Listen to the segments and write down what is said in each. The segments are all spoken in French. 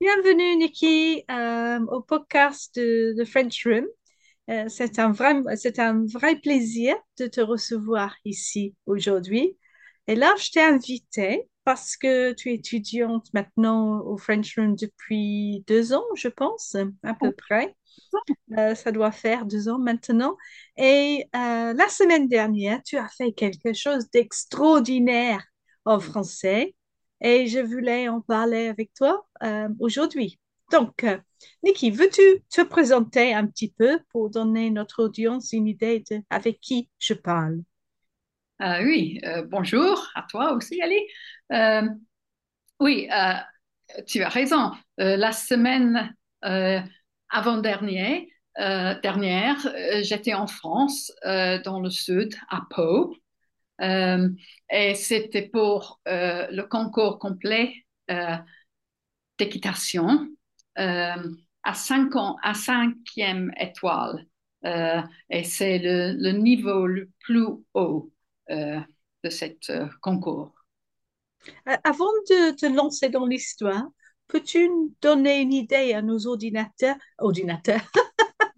Bienvenue, Nikki, euh, au podcast de, French Room. Euh, c'est un vrai, un vrai plaisir de te recevoir ici aujourd'hui. Et là, je t'ai invité parce que tu es étudiante maintenant au French Room depuis deux ans, je pense, à peu près. Euh, ça doit faire deux ans maintenant. Et la semaine dernière, tu as fait quelque chose d'extraordinaire en français et je voulais en parler avec toi euh, aujourd'hui. Donc, euh, Niki, veux-tu te présenter un petit peu pour donner notre audience une idée de avec qui je parle? Euh, oui, euh, bonjour à toi aussi, Ali. Euh, oui, tu as raison. La semaine avant-dernière, dernière, j'étais en France, dans le sud, à Pau, et c'était pour euh, le concours complet euh, d'équitation euh, à cinquième étoile. Euh, et c'est le, niveau le plus haut euh, de euh, concours. Euh, Avant de te lancer dans l'histoire, peux-tu donner une idée à nos ordinateurs, ordinateurs,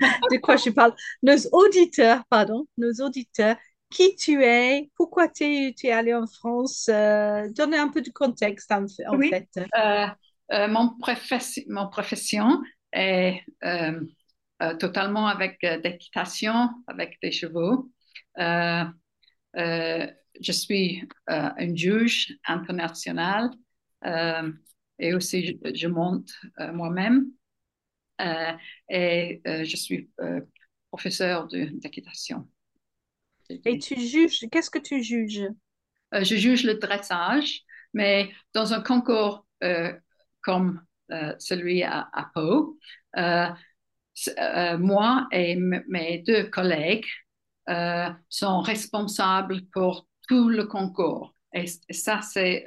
de quoi je parle, nos auditeurs, pardon, nos auditeurs, qui tu es, pourquoi tu, es allé en France, euh, donner un peu de contexte en, fait. en Oui, fait. euh, euh, mon, profession, mon profession est euh, totalement avec d'équitation, avec des chevaux. Je suis euh, un juge international euh, et aussi je, je monte moi-même et je suis professeur d'équitation. Et tu juges, qu'est-ce que tu juges? Euh, je juge le dressage, mais dans un concours euh, comme euh, celui à, à Pau, moi et mes deux collègues sont responsables pour tout le concours. Et, ça, c'est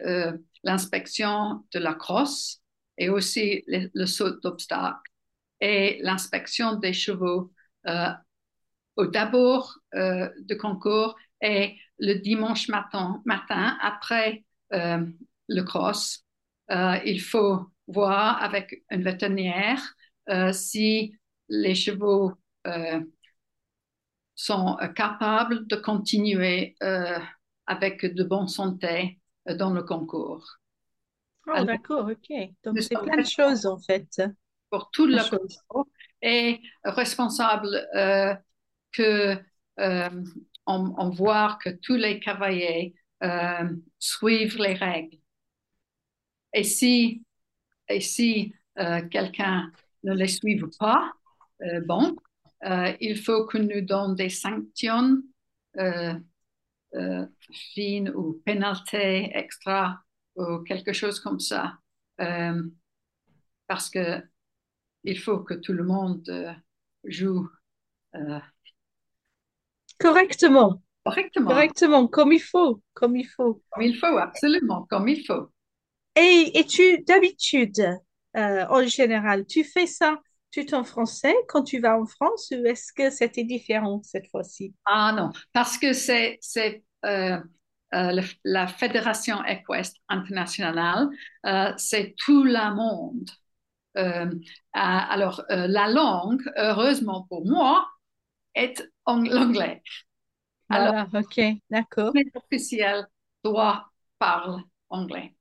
l'inspection de la crosse et aussi le, le saut d'obstacle et l'inspection des chevaux au d'abord euh, de concours et le dimanche matin, matin après euh, le cross, euh, il faut voir avec une vétérinaire euh, si les chevaux sont capables de continuer avec de bonne santé dans le concours. Oh, d'accord, ok. Donc, c'est plein de choses, en fait. pour tout le concours et responsable euh, on, on voit que tous les cavaliers euh, suivent les règles. Et si, et si euh, quelqu'un ne les suive pas, euh, bon, euh, il faut que nous donne des sanctions euh, euh, fines ou pénalités extra ou quelque chose comme ça. Euh, parce que il faut que tout le monde euh, joue euh, Correctement, correctement, correctement, comme il faut, comme il faut. comme il faut, absolument, comme il faut. Et, et tu, d'habitude, euh, en général, tu fais ça tout en français quand tu vas en France ou est-ce que c'était différent cette fois-ci? Ah non, parce que c'est euh, euh, la Fédération équestre internationale, c'est tout le monde. Alors, la langue, heureusement pour moi, est en- l'anglais. Alors, Voilà, ok, d'accord. les officiels doivent parler anglais.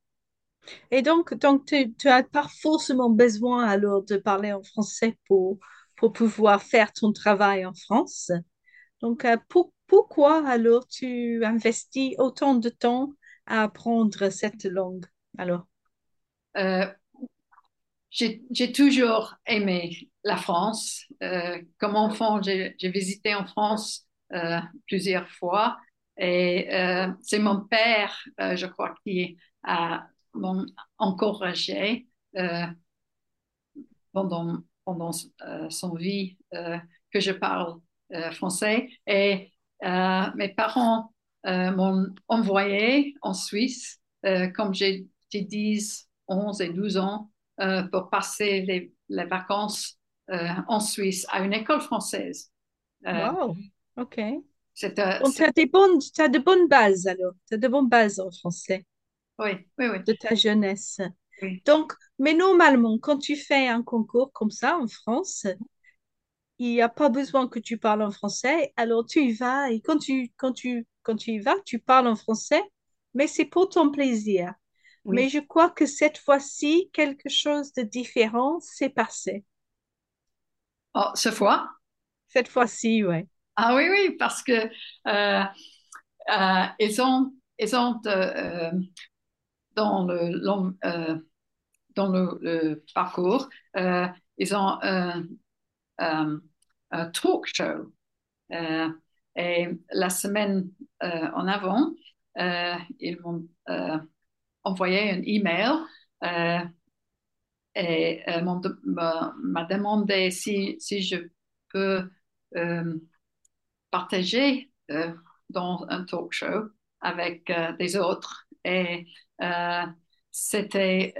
Et donc, donc tu, tu as pas forcément besoin alors de parler en français pour, pour pouvoir faire ton travail en France. Donc, euh, pour- pourquoi alors tu investis autant de temps à apprendre cette langue? Alors, Euh, J'ai toujours aimé la France. Euh, comme enfant, j'ai visité en France euh, plusieurs fois et euh, c'est mon père, je crois, qui a encouragé pendant, pendant son vie que je parle français. Et mes parents m'ont envoyé en Suisse, comme j'ai 10, 11 et 12 ans, euh, pour passer les, les vacances euh, en Suisse à une école française. Euh, wow, ok. Donc, tu as des bonnes, as de bonnes bases alors. Tu as de bonnes bases en français oui, oui, oui. de ta jeunesse. oui, Donc, mais normalement, quand tu fais un concours comme ça en France, il n'y a pas besoin que tu parles en français. Alors, tu y vas et quand tu, quand tu, quand tu y vas, tu parles en français, mais c'est pour ton plaisir. Mais oui. je crois que cette fois-ci, quelque chose de différent s'est passé. Oh, ce fois? Cette fois-ci, ouais. Ah oui, oui, parce que euh, euh, ils ont, ils ont euh, dans le, long- dans le, le parcours, ils ont un, talk show. Et la semaine en avant, ils m'ont envoyé un email euh, et euh, m'a m'a demandé si, si je peux euh, partager euh, dans un talk show avec des autres. Et c'était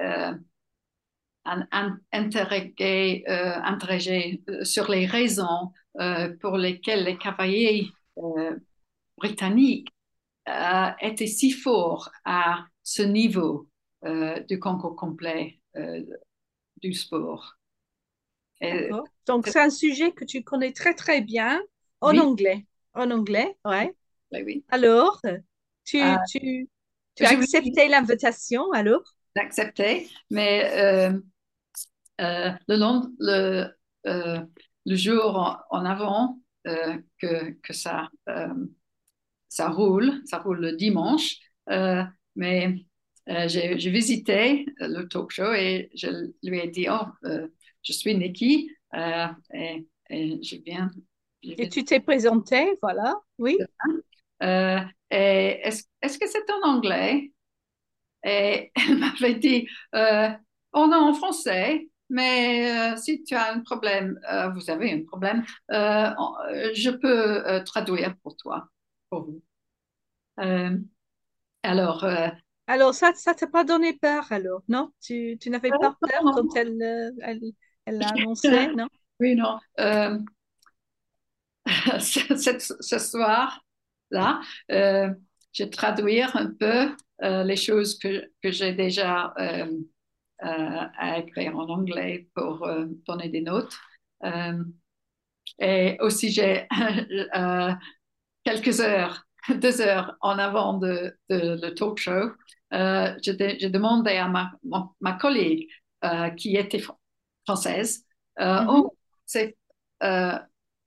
un, interrogé, interrogé sur les raisons pour lesquelles les cavaliers britanniques étaient si forts à ce niveau euh, du concours complet euh, du sport. Et. Donc, c'est un sujet que tu connais très, très bien en oui, anglais. En anglais, ouais. oui, oui. Alors, Euh, tu, tu, tu as accepté l'invitation, alors? l'accepter, mais euh, euh, le, long, le, le jour en, en avant que, que ça, ça roule, ça roule le dimanche, mais euh, j'ai visité le talk show et je lui ai dit, oh, euh, je suis Nikki euh, et, et je viens, je Et tu t'es présenté, voilà, oui. Euh, est-ce est-ce que c'est en anglais? Et elle m'avait dit, euh, oh non, en français, mais euh, si tu as un problème, euh, vous avez un problème, euh, euh, je peux euh, traduire pour toi, pour vous. Euh, alors, euh, Alors, ça, ça t'a pas donné peur, alors, non? Tu, tu n'avais pas peur quand non, elle, euh, elle, elle l'a annoncé, non? oui, non, euh, ce, ce soir-là, euh, je vais traduire un peu euh, les choses que, que j'ai déjà euh, euh, à écrire en anglais pour euh, donner des notes. Euh, et aussi, j'ai euh, quelques heures, deux heures en avant de, de le talk show, euh, j'ai j'ai demandé à ma, ma, ma collègue euh, qui était fr- française, euh, Mhm. oh, c'est, euh,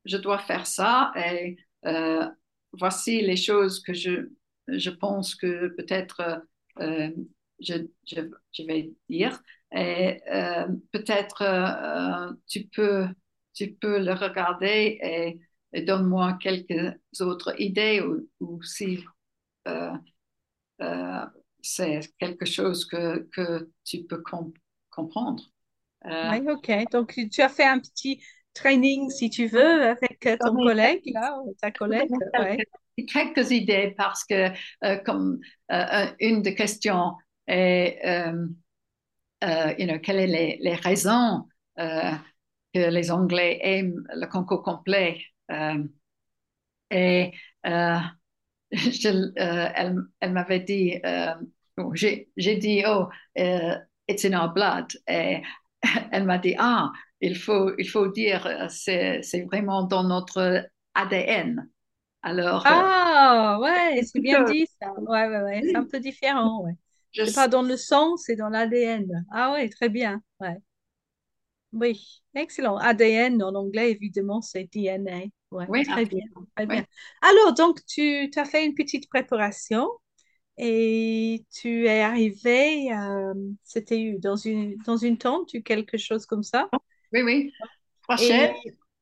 je dois faire ça et euh, voici les choses que je, je pense que peut-être je, je, je vais dire et peut-être tu peux, tu peux le regarder et donne-moi quelques autres idées ou, ou si euh, euh, c'est quelque chose que, que tu peux com- comprendre. Euh, Oui, ok. Donc, tu as fait un petit training, si tu veux, avec ton collègue, là, ou ta collègue, ouais. quelques, idées parce que comme une des questions est you know, quelles sont les, les raisons que les Anglais aiment le concours complet? Et euh, je, euh, elle, elle m'avait dit, euh, bon, j'ai j'ai dit, oh, euh, it's in our blood. Et elle m'a dit, ah, il faut, il faut dire, euh, c'est vraiment dans notre ADN. Alors, euh, Ah, ouais, c'est bien dit, ça. Ouais, ouais, ouais. C'est un peu différent, ouais. je C'est sais, pas dans le sang, c'est dans l'ADN. Ah, ouais, très bien. Ouais. Oui, excellent. ADN en anglais, évidemment, c'est DNA. Ouais, oui, très bien, Oui. Alors, donc, tu as fait une petite préparation et tu es arrivé, euh, c'était dans une, dans une tente ou quelque chose comme ça? oui, oui. Prochaine.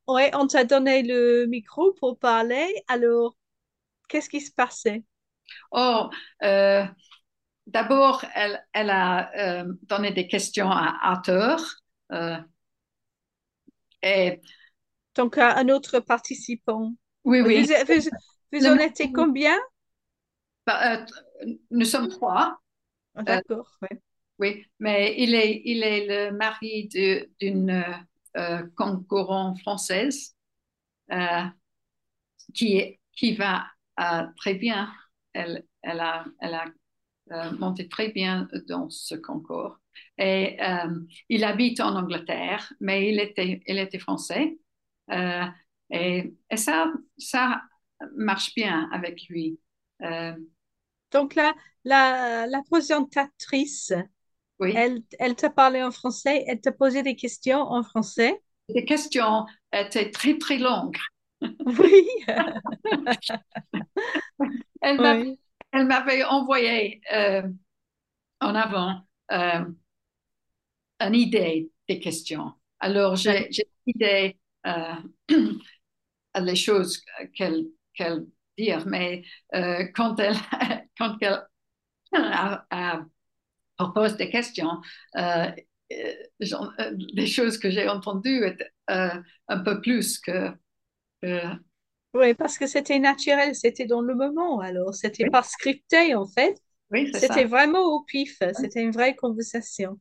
Ouais, on t'a donné le micro pour parler. Alors, qu'est-ce qui se passait? Oh, euh, d'abord, elle, elle a euh, donné des questions à Arthur. Et Donc, un un autre participant. oui, oui. vous, vous en étiez combien? bah, euh, nous sommes trois. Ah, Euh, D'accord, ouais. Oui, mais il est, il est le mari de- d'une euh, concurrente française euh, qui, est- qui va euh, très bien. Elle, elle a, elle a euh, monté très bien dans ce concours. Et euh, il habite en Angleterre, mais il était, il était français. Euh, et, et, ça, ça marche bien avec lui. Euh, Donc, la, la, la présentatrice, oui. elle, elle te parlait en français, elle te posait des questions en français. Les questions étaient très, très longues. Oui. elle m'avait oui. elle m'avait envoyé euh, en avant euh, une idée des questions. Alors, j'ai j'ai idée les choses qu'elle qu'elle dire, mais euh, quand elle, quand elle a, a, propose des questions, euh, genre, les choses que j'ai entendues étaient un peu plus que, oui, parce que c'était naturel, c'était dans le moment, alors. C'était Oui. pas scripté en fait, oui, c'était vraiment au pif, c'était une vraie conversation.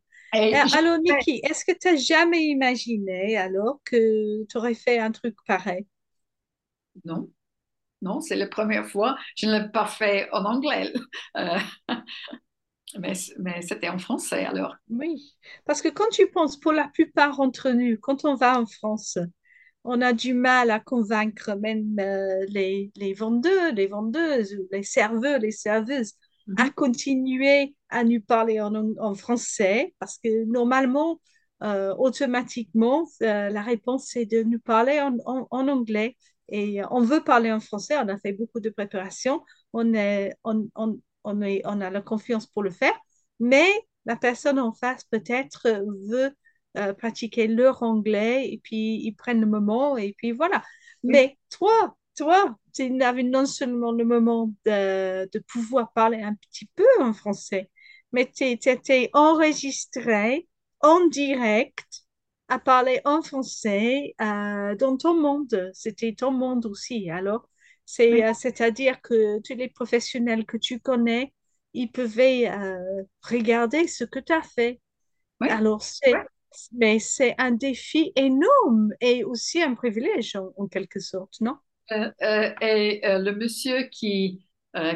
Et j'ai- alors, Niki, est-ce que tu n'as jamais imaginé alors que tu aurais fait un truc pareil? non, non, c'est la première fois. Je ne l'ai pas fait en anglais, Euh, mais, mais c'était en français alors. Oui, parce que quand tu penses, pour la plupart d'entre nous, quand on va en France, on a du mal à convaincre même euh, les, les vendeurs, les vendeuses, ou les serveurs, les serveuses à continuer à nous parler en, en français parce que normalement, euh, automatiquement, euh, la réponse c'est de nous parler en, en- en anglais. Et on veut parler en français, on a fait beaucoup de préparation, on est, on, on, on est, on a la confiance pour le faire, mais la personne en face peut-être veut euh, pratiquer leur anglais et puis ils prennent le moment et puis voilà. Mais toi, toi, tu avais non seulement le moment de, de pouvoir parler un petit peu en français, mais tu étais enregistré en direct à parler en français euh, dans ton monde. C'était ton monde aussi. Alors, c'est, oui, euh, c'est-à-dire que tous les professionnels que tu connais, ils pouvaient euh, regarder ce que tu as fait. oui. Alors, c'est, mais c'est un défi énorme et aussi un privilège en, en quelque sorte, non? Euh, euh, et euh, le monsieur qui,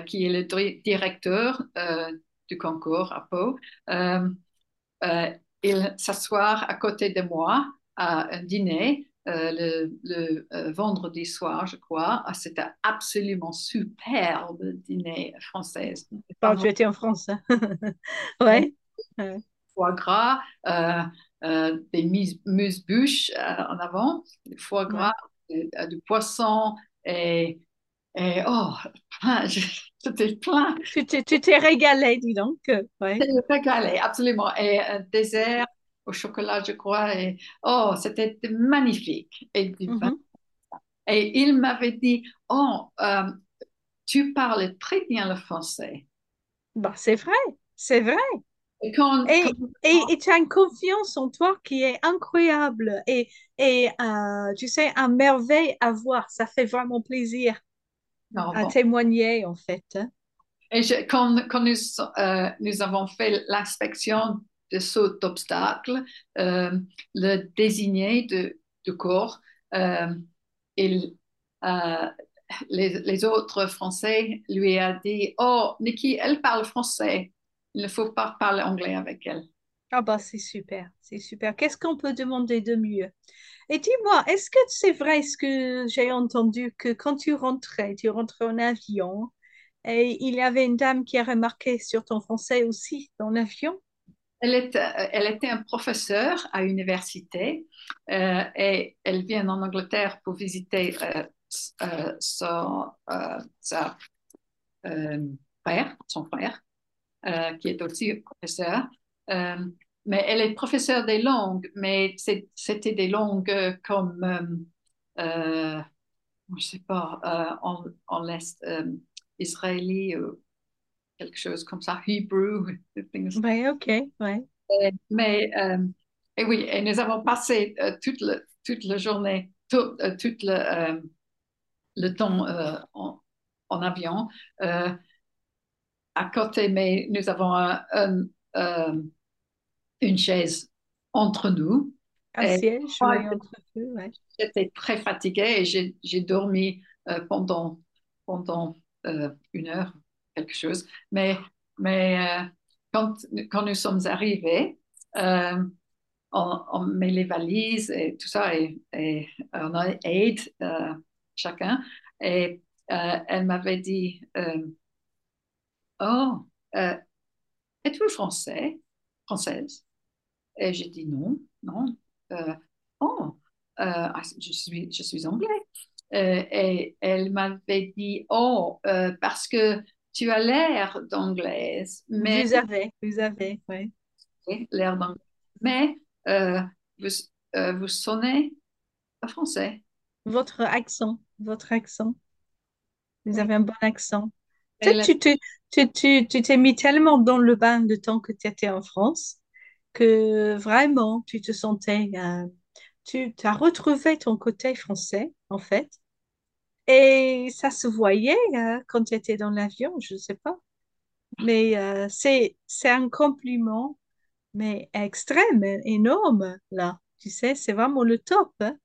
qui est le directeur du concours à Pau, il s'asseoir à côté de moi à un dîner euh, le, le, euh, vendredi soir, je crois. Ah, C'était absolument superbe dîner français. Quand tu étais en France. hein. Ouais. Foie gras, euh, des mus- muse-bûches en avant, foie gras. Du, euh, du poisson et, et oh, j'étais plein. Tu t'es, régalé, dis donc. Ouais. C'était régalé, absolument. Et un dessert au chocolat, je crois. Et, oh, c'était magnifique. Et. Mhm. et il m'avait dit, oh, euh, tu parles très bien le français. Bah, c'est vrai, c'est vrai. Et quand, quand- Et, tu as une confiance en toi qui est incroyable et, et euh, tu sais, un merveille à voir. Ça fait vraiment plaisir non, à bon. témoigner, en fait. hein. Et je- quand, quand nous, euh, nous avons fait l'inspection de saut d'obstacle, euh, le désigné de, du corps, il, les, les autres Français lui a dit, Oh, Nikki, elle parle français. Il ne faut pas parler anglais avec elle. Ah bah c'est super, c'est super. Qu'est-ce qu'on peut demander de mieux? Et dis-moi, est-ce que c'est vrai ce que j'ai entendu que quand tu rentrais, tu rentrais en avion et il y avait une dame qui a remarqué sur ton français aussi dans l'avion? Elle était, elle était un professeur à l'université euh, et elle vient en Angleterre pour visiter euh, euh, son, euh, sa, euh, frère, son frère, euh, qui est aussi professeur. Euh, mais elle est professeure des langues, mais c'était des langues euh, comme, je sais pas, en, en l'Est, israélien ou quelque chose comme ça, Hebrew, things Oui, ok, ouais. Euh, Mais, et oui, et nous avons passé toute, le- toute la journée, tout, tout le, le temps en, en avion à côté, mais nous avons un- un, euh, une chaise entre nous. Un Et siège, moi, oui, entre ouais. j'étais très fatiguée et j'ai j'ai dormi euh, pendant, pendant euh, une heure, quelque chose. Mais Mais quand, quand nous sommes arrivés, on, on met les valises et tout ça et, et on aide chacun. Et elle m'avait dit, oh, euh, êtes-vous français, française? Et j'ai dit non, non. Euh, oh, euh, ah, je suis, je suis anglais. Et elle m'avait dit, oh, parce que tu as l'air d'anglaise, mais Vous avez, vous avez, oui. l'air d'anglaise, mais vous, vous sonnez français. Votre accent, votre accent. Vous Oui. avez un bon accent. Elle, tu te- tu, tu, tu t'es mis tellement dans le bain de temps que tu étais en France que vraiment, tu te sentais, euh, tu as retrouvé ton côté français, en fait. Et ça se voyait euh, quand tu étais dans l'avion, je ne sais pas. Mais euh, c'est, c'est un compliment, mais extrême, énorme, là. Tu sais, c'est vraiment le top, hein.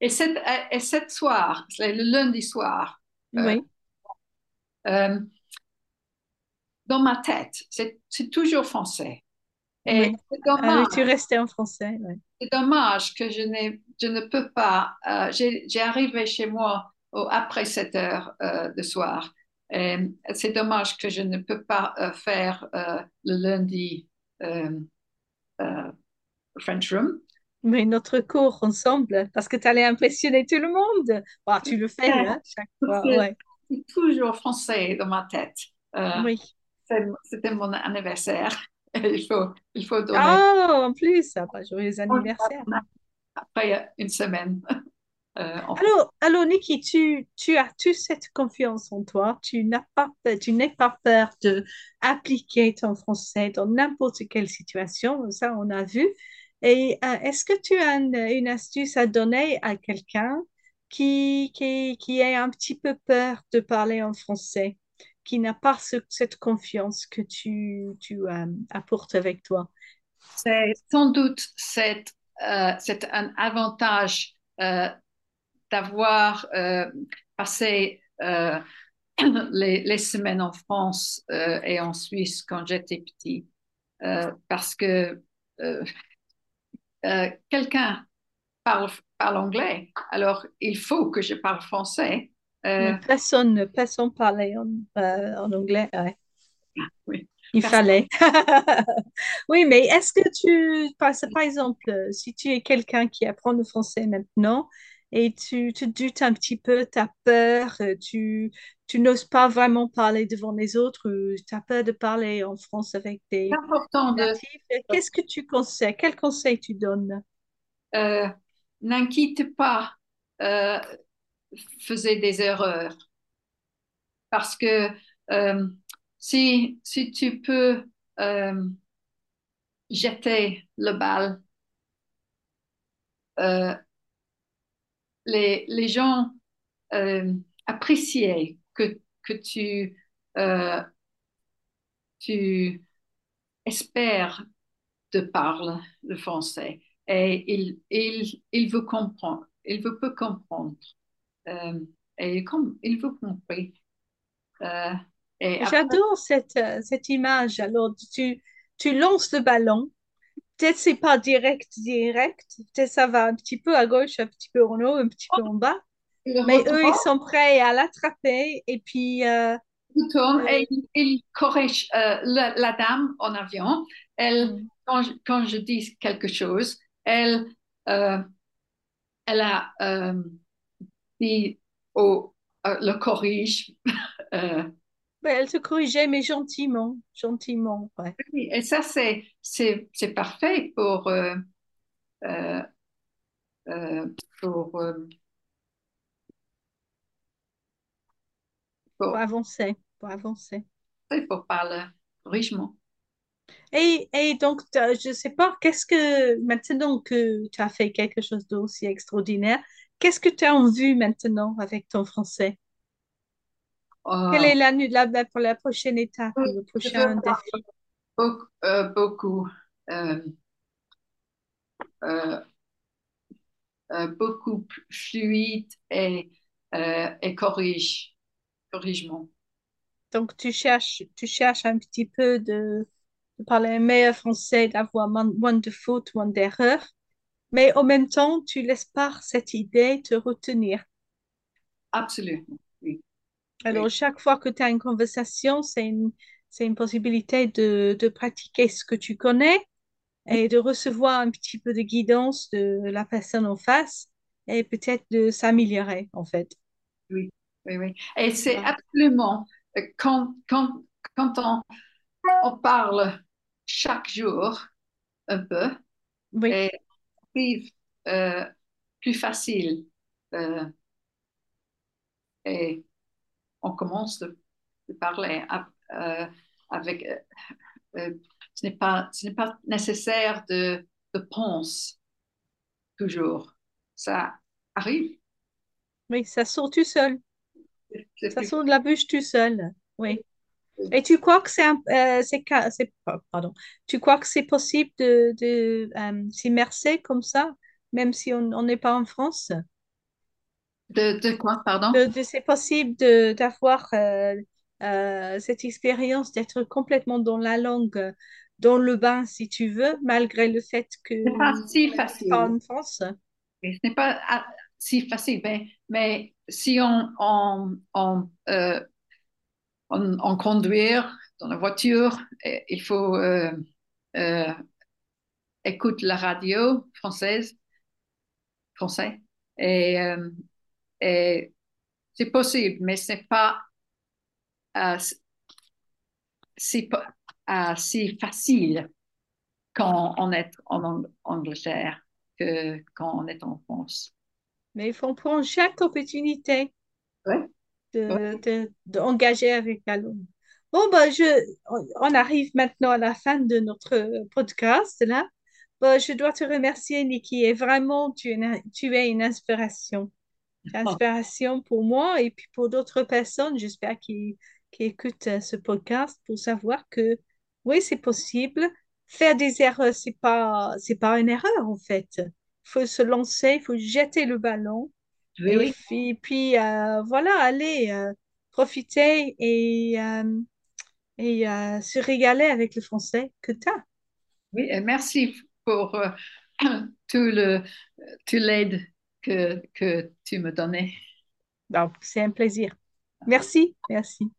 et, cette, et cette soir, le lundi soir, euh, Oui, euh, dans ma tête, c'est toujours français. Et oui. c'est Ah oui, dommage, tu restais en français, c'est dommage que je, je ne peux pas. euh, j'ai, arrivé chez moi au- après 7 heures euh, de soir. C'est dommage que je ne peux pas faire le lundi French Room. Mais notre cours ensemble, parce que tu allais impressionner tout le monde. Bah, tu le fais, hein, chaque fois, ouais. c'est toujours français dans ma tête. Euh, Oui. c'était mon anniversaire. Il faut, il faut donner Oh, en plus, bah, joyeux anniversaire. après une semaine. Euh, en. Alors, alors Niki, tu, tu as toute cette confiance en toi. Tu n'as pas tu n'es pas peur de appliquer ton français dans n'importe quelle situation. Ça, on a vu. Et euh, est-ce que tu as une, une astuce à donner à quelqu'un qui, qui, qui a un petit peu peur de parler en français, qui n'a pas ce- cette confiance que tu, tu euh, apportes avec toi? C'est sans doute c'est, euh, c'est un avantage euh, d'avoir passé les, les semaines en France et en Suisse quand j'étais petit, parce que quelqu'un parle, parle anglais, alors il faut que je parle français. Euh, personne, personne parlait en, euh, en anglais. ouais. oui. Il fallait. Oui, mais est-ce que tu, par, par exemple, si tu es quelqu'un qui apprend le français maintenant et tu tu te doutes un petit peu, tu as peur, euh, tu, tu n'oses pas vraiment parler devant les autres, tu as peur de parler en France avec des, important de qu'est-ce que tu conseilles? Quel conseil tu donnes? euh, n'inquiète pas, euh, faisait des erreurs. Parce que euh, si, si tu peux euh, jeter le bal, euh, les, les gens appréciaient que, que tu, tu espères de parler le français et il, il, il veut comprendre, il veut peu comprendre euh, et comme il veut comprendre. Euh, J'adore cette, euh, cette image. Alors, tu, tu lances le ballon. Peut-être c'est pas direct, direct. Peut-être ça va un petit peu à gauche, un petit peu en haut, un petit peu en bas. Mais eux, ils sont prêts à l'attraper. Et puis, euh, et il, il corrige euh, la, la dame en avion. Elle, mm, quand je, quand je dis quelque chose, elle, euh, elle a euh, dit au, euh, le corrige. Ben, elle te corrigeait, mais gentiment, gentiment. Ouais. et ça, c'est, c'est, c'est parfait pour, pour, Pour pour, avancer, pour avancer. pour parler corrigement. Et, et donc, je sais pas, qu'est-ce que, maintenant que tu as fait quelque chose d'aussi extraordinaire, qu'est-ce que tu as en vue maintenant avec ton français? Quelle Euh, est la, la, pour la prochaine étape, le je veux prochain défi? beaucoup, euh, beaucoup, euh, euh, euh, beaucoup fluide et, euh, et corrige, corrigement. Donc, tu cherches, tu cherches un petit peu de parler un meilleur français, d'avoir moins, de fautes, moins d'erreurs, mais en même temps, tu laisses pas cette idée te retenir. Absolument, oui, Alors, oui, chaque fois que tu as une conversation, c'est une, c'est une possibilité de, de pratiquer ce que tu connais et de recevoir un petit peu de guidance de la personne en face et peut-être de s'améliorer, en fait. oui, oui, oui. Et c'est absolument, euh, quand, quand, quand on, on parle chaque jour un peu, Oui, et arrive euh, plus facile, euh, et on commence de, de parler euh, avec, ce n'est pas, ce n'est pas nécessaire de, de penser toujours. Ça arrive, oui, ça sort tout seul. Ça sort de la bouche tout seul. Oui. Et tu crois que c'est euh, c'est c'est- pardon. Tu crois que c'est possible de, de euh, s'immerser comme ça, même si on n'est pas en France? De, de quoi, pardon? De, de- c'est possible d'avoir euh, euh, cette expérience d'être complètement dans la langue, dans le bain, si tu veux, malgré le fait que Ce n'est pas si pas facile. en France? Ce n'est pas ah, si facile, mais, mais si on, on, on, euh, on, on conduit dans la voiture, il faut euh, euh, écouter la radio française, français, et, euh, et c'est possible, mais ce n'est pas si, facile quand on est en Ang- Angleterre que quand on est en France. Mais il faut prendre chaque opportunité Ouais, de, d'engager avec langue. Bon, ben, je, on arrive maintenant à la fin de notre podcast, là. Ben, je dois te remercier, Niki, et vraiment, tu es une, tu es une inspiration. Inspiration pour moi et puis pour d'autres personnes, j'espère, qui, qui écoutent euh, ce podcast pour savoir que oui, c'est possible. Faire des erreurs, c'est pas, c'est pas une erreur, en fait. Il faut se lancer, il faut jeter le ballon Oui, puis, puis euh, voilà, aller euh, profiter et, euh, et se régaler avec le français que tu as. oui. Et merci pour tout le, tout l'aide que, que tu me donnais. C'est un plaisir. Merci, merci.